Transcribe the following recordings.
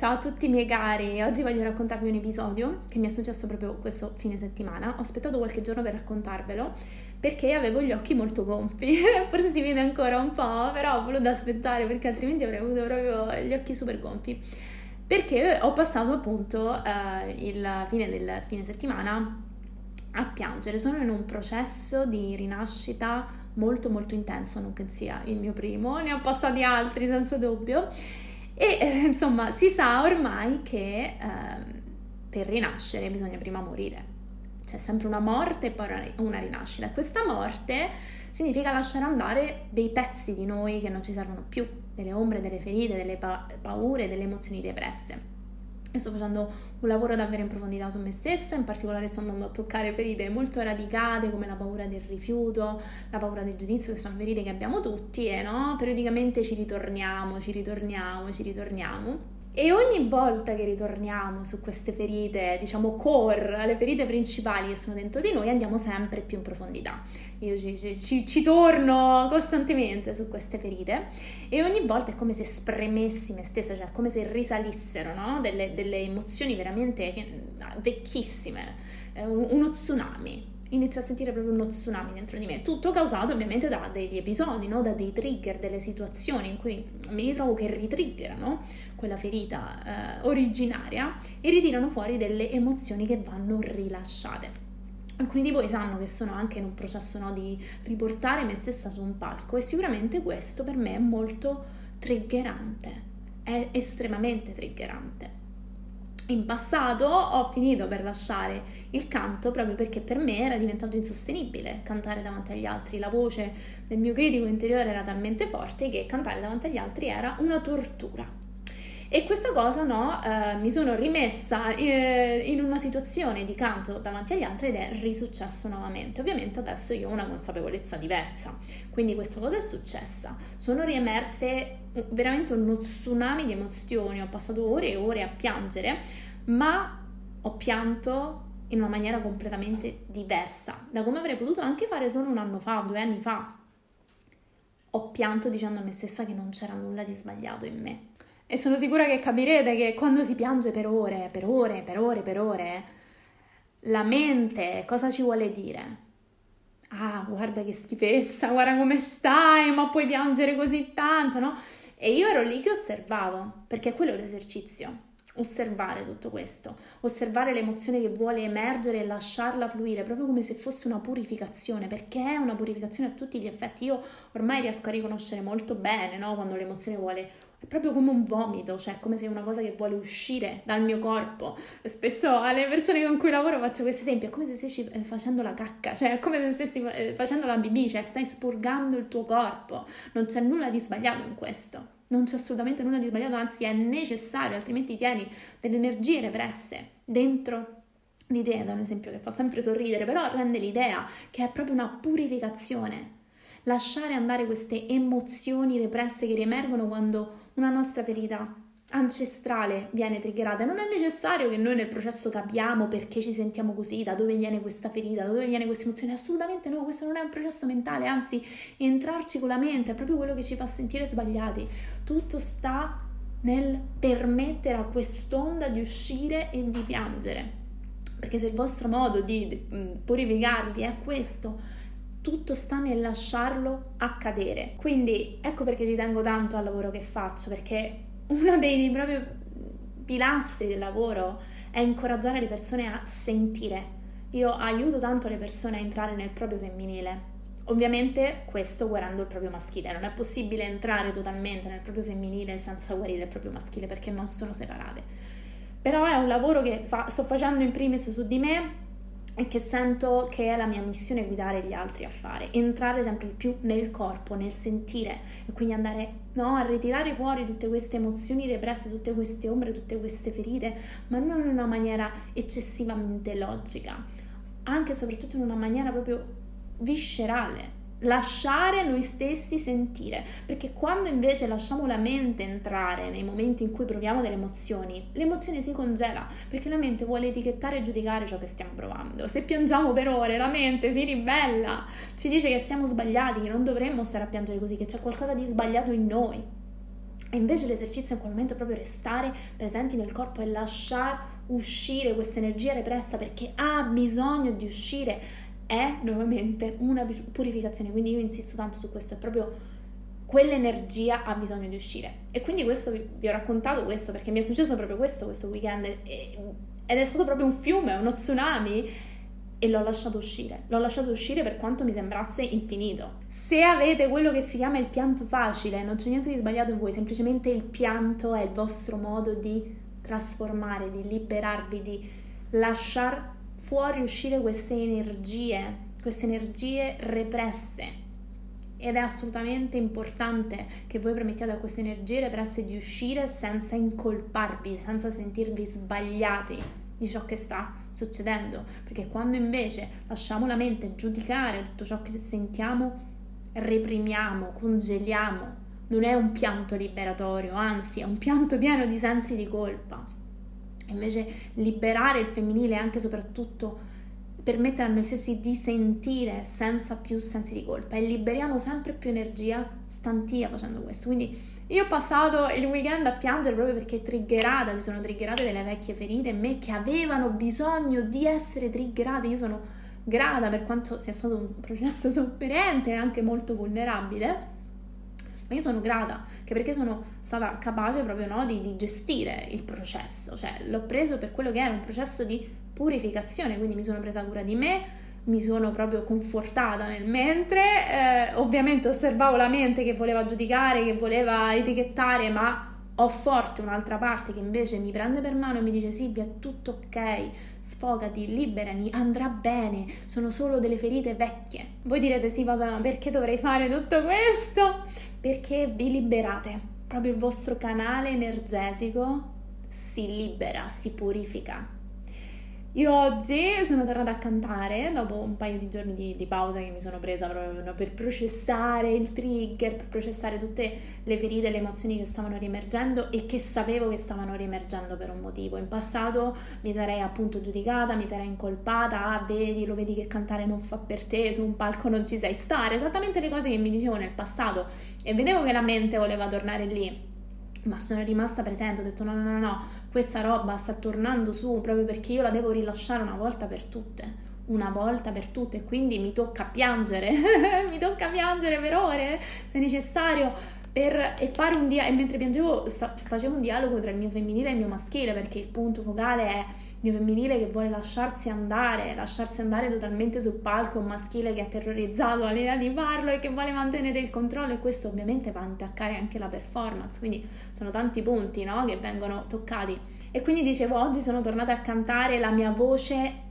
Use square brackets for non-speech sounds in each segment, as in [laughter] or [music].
Ciao a tutti miei cari, oggi voglio raccontarvi un episodio che mi è successo proprio questo fine settimana. Ho aspettato qualche giorno per raccontarvelo perché avevo gli occhi molto gonfi, [laughs] forse si vede ancora un po', però ho voluto aspettare perché altrimenti avrei avuto proprio gli occhi super gonfi. Perché ho passato appunto eh, il fine del fine settimana a piangere, sono in un processo di rinascita molto molto intenso, non che sia il mio primo, ne ho passati altri senza dubbio e eh, [laughs] insomma, si sa ormai che eh, per rinascere bisogna prima morire. C'è sempre una morte e poi una rinascita. Questa morte significa lasciare andare dei pezzi di noi che non ci servono più, delle ombre, delle ferite, delle pa- paure, delle emozioni represse e sto facendo un lavoro davvero in profondità su me stessa, in particolare sto andando a toccare ferite molto radicate come la paura del rifiuto, la paura del giudizio, che sono ferite che abbiamo tutti e no? periodicamente ci ritorniamo, ci ritorniamo, ci ritorniamo. E ogni volta che ritorniamo su queste ferite, diciamo core, le ferite principali che sono dentro di noi, andiamo sempre più in profondità. Io ci, ci, ci, torno costantemente su queste ferite e ogni volta è come se spremessi me stessa, cioè come se risalissero no? delle, delle, emozioni veramente vecchissime, uno tsunami inizio a sentire proprio uno tsunami dentro di me, tutto causato ovviamente da degli episodi, no? da dei trigger, delle situazioni in cui mi ritrovo che ritriggerano quella ferita eh, originaria e ritirano fuori delle emozioni che vanno rilasciate. Alcuni di voi sanno che sono anche in un processo no, di riportare me stessa su un palco e sicuramente questo per me è molto triggerante, è estremamente triggerante in passato ho finito per lasciare il canto proprio perché per me era diventato insostenibile cantare davanti agli altri. La voce del mio critico interiore era talmente forte che cantare davanti agli altri era una tortura. E questa cosa no, eh, mi sono rimessa eh, in una situazione di canto davanti agli altri ed è risuccesso nuovamente. Ovviamente adesso io ho una consapevolezza diversa, quindi questa cosa è successa. Sono riemerse veramente uno tsunami di emozioni, ho passato ore e ore a piangere, ma ho pianto in una maniera completamente diversa da come avrei potuto anche fare solo un anno fa, due anni fa. Ho pianto dicendo a me stessa che non c'era nulla di sbagliato in me e sono sicura che capirete che quando si piange per ore, per ore, per ore, per ore, la mente cosa ci vuole dire? Ah, guarda che schifezza, guarda come stai, ma puoi piangere così tanto, no? E io ero lì che osservavo, perché quello è l'esercizio osservare tutto questo, osservare l'emozione che vuole emergere e lasciarla fluire, proprio come se fosse una purificazione, perché è una purificazione a tutti gli effetti. Io ormai riesco a riconoscere molto bene no? quando l'emozione vuole è proprio come un vomito, cioè come se è una cosa che vuole uscire dal mio corpo. Spesso alle persone con cui lavoro faccio questo esempio, è come se stessi eh, facendo la cacca, cioè è come se stessi eh, facendo la BB, cioè stai spurgando il tuo corpo, non c'è nulla di sbagliato in questo. Non c'è assolutamente nulla di sbagliato, anzi è necessario, altrimenti tieni delle energie represse dentro di te, da un esempio che fa sempre sorridere, però rende l'idea che è proprio una purificazione. Lasciare andare queste emozioni represse che riemergono quando una nostra ferita ancestrale viene triggerata. Non è necessario che noi nel processo capiamo perché ci sentiamo così, da dove viene questa ferita, da dove viene questa emozione. Assolutamente no, questo non è un processo mentale, anzi, entrarci con la mente è proprio quello che ci fa sentire sbagliati. Tutto sta nel permettere a quest'onda di uscire e di piangere. Perché se il vostro modo di purificarvi è questo, tutto sta nel lasciarlo accadere. Quindi ecco perché ci tengo tanto al lavoro che faccio, perché uno dei, dei propri pilastri del lavoro è incoraggiare le persone a sentire. Io aiuto tanto le persone a entrare nel proprio femminile. Ovviamente questo guarendo il proprio maschile, non è possibile entrare totalmente nel proprio femminile senza guarire il proprio maschile perché non sono separate. Però è un lavoro che fa, sto facendo in primis su di me e che sento che è la mia missione guidare gli altri a fare, entrare sempre di più nel corpo, nel sentire e quindi andare no, a ritirare fuori tutte queste emozioni represse, tutte queste ombre, tutte queste ferite, ma non in una maniera eccessivamente logica, anche e soprattutto in una maniera proprio viscerale, lasciare noi stessi sentire, perché quando invece lasciamo la mente entrare nei momenti in cui proviamo delle emozioni, l'emozione si congela, perché la mente vuole etichettare e giudicare ciò che stiamo provando. Se piangiamo per ore, la mente si ribella, ci dice che siamo sbagliati, che non dovremmo stare a piangere così, che c'è qualcosa di sbagliato in noi. E invece l'esercizio in quel momento è proprio restare presenti nel corpo e lasciare uscire questa energia repressa perché ha bisogno di uscire è nuovamente una purificazione. Quindi io insisto tanto su questo, è proprio quell'energia ha bisogno di uscire. E quindi questo vi, ho raccontato questo perché mi è successo proprio questo questo weekend e, ed è stato proprio un fiume, uno tsunami e l'ho lasciato uscire. L'ho lasciato uscire per quanto mi sembrasse infinito. Se avete quello che si chiama il pianto facile, non c'è niente di sbagliato in voi, semplicemente il pianto è il vostro modo di trasformare, di liberarvi, di lasciar fuori uscire queste energie, queste energie represse. Ed è assolutamente importante che voi permettiate a queste energie represse di uscire senza incolparvi, senza sentirvi sbagliati di ciò che sta succedendo, perché quando invece lasciamo la mente giudicare tutto ciò che sentiamo, reprimiamo, congeliamo, non è un pianto liberatorio, anzi è un pianto pieno di sensi di colpa. Invece liberare il femminile anche e soprattutto permettere a noi stessi di sentire senza più sensi di colpa e liberiamo sempre più energia stantia facendo questo. Quindi io ho passato il weekend a piangere proprio perché triggerata, si sono triggerate delle vecchie ferite in me che avevano bisogno di essere triggerate. Io sono grata per quanto sia stato un processo sofferente e anche molto vulnerabile. Ma io sono grata anche perché sono stata capace proprio no, di, di gestire il processo, cioè l'ho preso per quello che era un processo di purificazione, quindi mi sono presa cura di me, mi sono proprio confortata nel mentre, eh, ovviamente osservavo la mente che voleva giudicare, che voleva etichettare, ma ho forte un'altra parte che invece mi prende per mano e mi dice Silvia tutto ok, sfogati, liberami, andrà bene, sono solo delle ferite vecchie. Voi direte sì vabbè ma perché dovrei fare tutto questo? Perché vi liberate, proprio il vostro canale energetico si libera, si purifica io oggi sono tornata a cantare dopo un paio di giorni di, di pausa che mi sono presa proprio per processare il trigger, per processare tutte le ferite le emozioni che stavano riemergendo e che sapevo che stavano riemergendo per un motivo. In passato mi sarei appunto giudicata, mi sarei incolpata, ah vedi, lo vedi che cantare non fa per te, su un palco non ci sai stare, esattamente le cose che mi dicevo nel passato e vedevo che la mente voleva tornare lì ma sono rimasta presente, ho detto no, no, no, no, questa roba sta tornando su proprio perché io la devo rilasciare una volta per tutte, una volta per tutte e quindi mi tocca piangere, [laughs] mi tocca piangere per ore se necessario. Per, e fare un dia- e mentre piangevo facevo un dialogo tra il mio femminile e il mio maschile perché il punto focale è mio femminile che vuole lasciarsi andare, lasciarsi andare totalmente sul palco, un maschile che è terrorizzato all'idea di farlo e che vuole mantenere il controllo e questo ovviamente va a intaccare anche la performance, quindi sono tanti punti no, che vengono toccati. E quindi dicevo, oggi sono tornata a cantare, la mia voce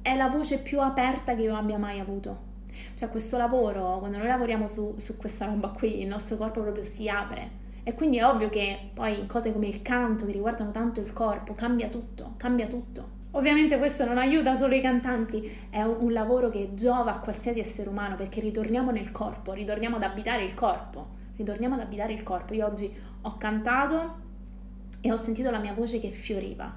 è la voce più aperta che io abbia mai avuto. Cioè questo lavoro, quando noi lavoriamo su, su questa roba qui, il nostro corpo proprio si apre e quindi è ovvio che poi cose come il canto, che riguardano tanto il corpo, cambia tutto, cambia tutto. Ovviamente questo non aiuta solo i cantanti, è un lavoro che giova a qualsiasi essere umano perché ritorniamo nel corpo, ritorniamo ad abitare il corpo, ritorniamo ad abitare il corpo. Io oggi ho cantato e ho sentito la mia voce che fioriva,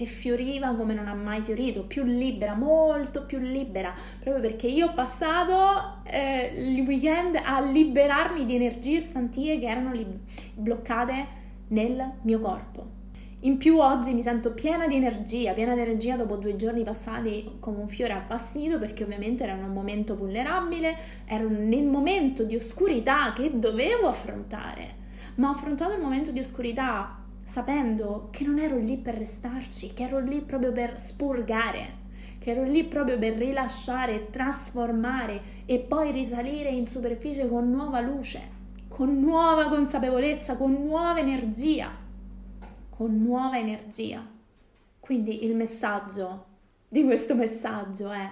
che fioriva come non ha mai fiorito, più libera, molto più libera, proprio perché io ho passato eh, il weekend a liberarmi di energie stantie che erano lib- bloccate nel mio corpo. In più oggi mi sento piena di energia, piena di energia dopo due giorni passati come un fiore appassito perché ovviamente era un momento vulnerabile, ero nel momento di oscurità che dovevo affrontare, ma ho affrontato il momento di oscurità sapendo che non ero lì per restarci, che ero lì proprio per spurgare, che ero lì proprio per rilasciare, trasformare e poi risalire in superficie con nuova luce, con nuova consapevolezza, con nuova energia, con nuova energia. Quindi il messaggio di questo messaggio è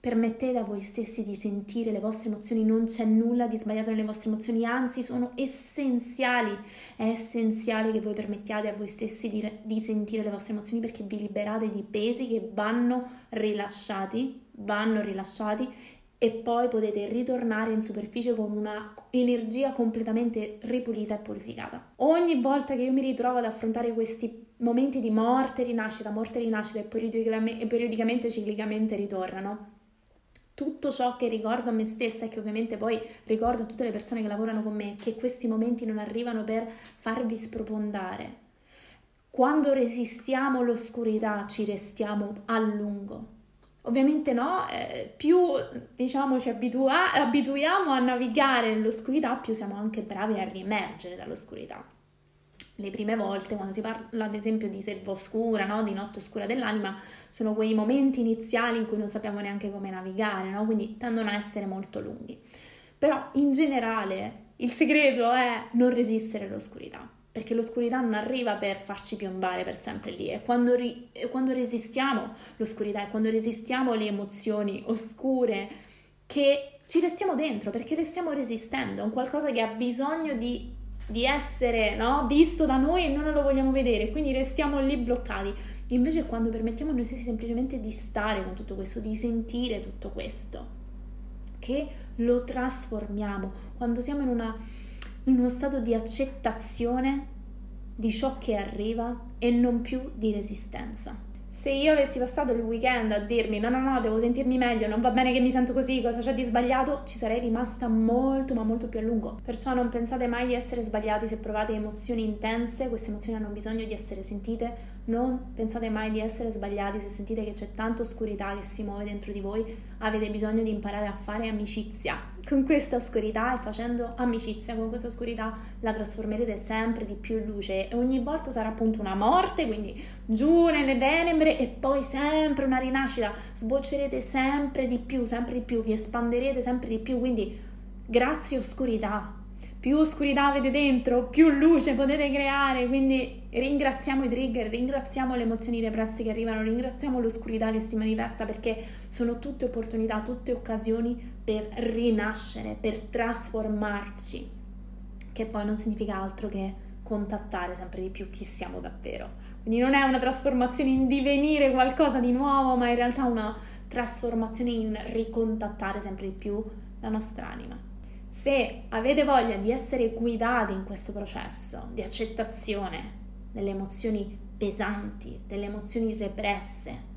Permettete a voi stessi di sentire le vostre emozioni, non c'è nulla di sbagliato nelle vostre emozioni, anzi sono essenziali. È essenziale che voi permettiate a voi stessi di, di sentire le vostre emozioni perché vi liberate di pesi che vanno rilasciati, vanno rilasciati e poi potete ritornare in superficie con una energia completamente ripulita e purificata. Ogni volta che io mi ritrovo ad affrontare questi momenti di morte, rinascita, morte, rinascita e periodicamente, e periodicamente ciclicamente ritornano, tutto ciò che ricordo a me stessa e che ovviamente poi ricordo a tutte le persone che lavorano con me, che questi momenti non arrivano per farvi sprofondare. Quando resistiamo l'oscurità ci restiamo a lungo. Ovviamente no, eh, più diciamo ci abitua- abituiamo a navigare nell'oscurità, più siamo anche bravi a riemergere dall'oscurità le prime volte, quando si parla ad esempio di selva oscura, no? di notte oscura dell'anima, sono quei momenti iniziali in cui non sappiamo neanche come navigare, no? quindi tendono a essere molto lunghi. Però in generale il segreto è non resistere all'oscurità, perché l'oscurità non arriva per farci piombare per sempre lì, è quando, ri- quando resistiamo l'oscurità, è quando resistiamo le emozioni oscure che ci restiamo dentro, perché le stiamo resistendo, è un qualcosa che ha bisogno di di essere no, visto da noi e noi non lo vogliamo vedere, quindi restiamo lì bloccati. Invece quando permettiamo a noi stessi semplicemente di stare con tutto questo, di sentire tutto questo, che lo trasformiamo, quando siamo in, una, in uno stato di accettazione di ciò che arriva e non più di resistenza se io avessi passato il weekend a dirmi no no no devo sentirmi meglio non va bene che mi sento così cosa c'è di sbagliato? ci sarei rimasta molto ma molto più a lungo. Perciò non pensate mai di essere sbagliati se provate emozioni intense queste emozioni hanno bisogno di essere sentite non pensate mai di essere sbagliati se sentite che c'è tanta oscurità che si muove dentro di voi. Avete bisogno di imparare a fare amicizia. Con questa oscurità e facendo amicizia con questa oscurità la trasformerete sempre di più in luce. E ogni volta sarà appunto una morte quindi giù nelle tenebre e poi sempre una rinascita, sboccerete sempre di più, sempre di più, vi espanderete sempre di più, quindi grazie oscurità. Più oscurità avete dentro, più luce potete creare, quindi ringraziamo i trigger, ringraziamo le emozioni represse che arrivano, ringraziamo l'oscurità che si manifesta perché sono tutte opportunità, tutte occasioni per rinascere, per trasformarci, che poi non significa altro che contattare sempre di più chi siamo davvero. Quindi non è una trasformazione in divenire qualcosa di nuovo, ma in realtà una trasformazione in ricontattare sempre di più la nostra anima. Se avete voglia di essere guidati in questo processo di accettazione delle emozioni pesanti, delle emozioni represse,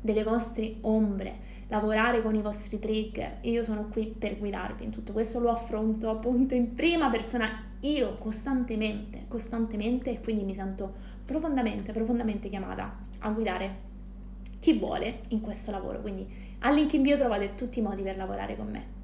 delle vostre ombre, lavorare con i vostri trigger, io sono qui per guidarvi in tutto questo, lo affronto appunto in prima persona io costantemente, costantemente e quindi mi sento profondamente, profondamente chiamata a guidare chi vuole in questo lavoro. Quindi al link in bio trovate tutti i modi per lavorare con me.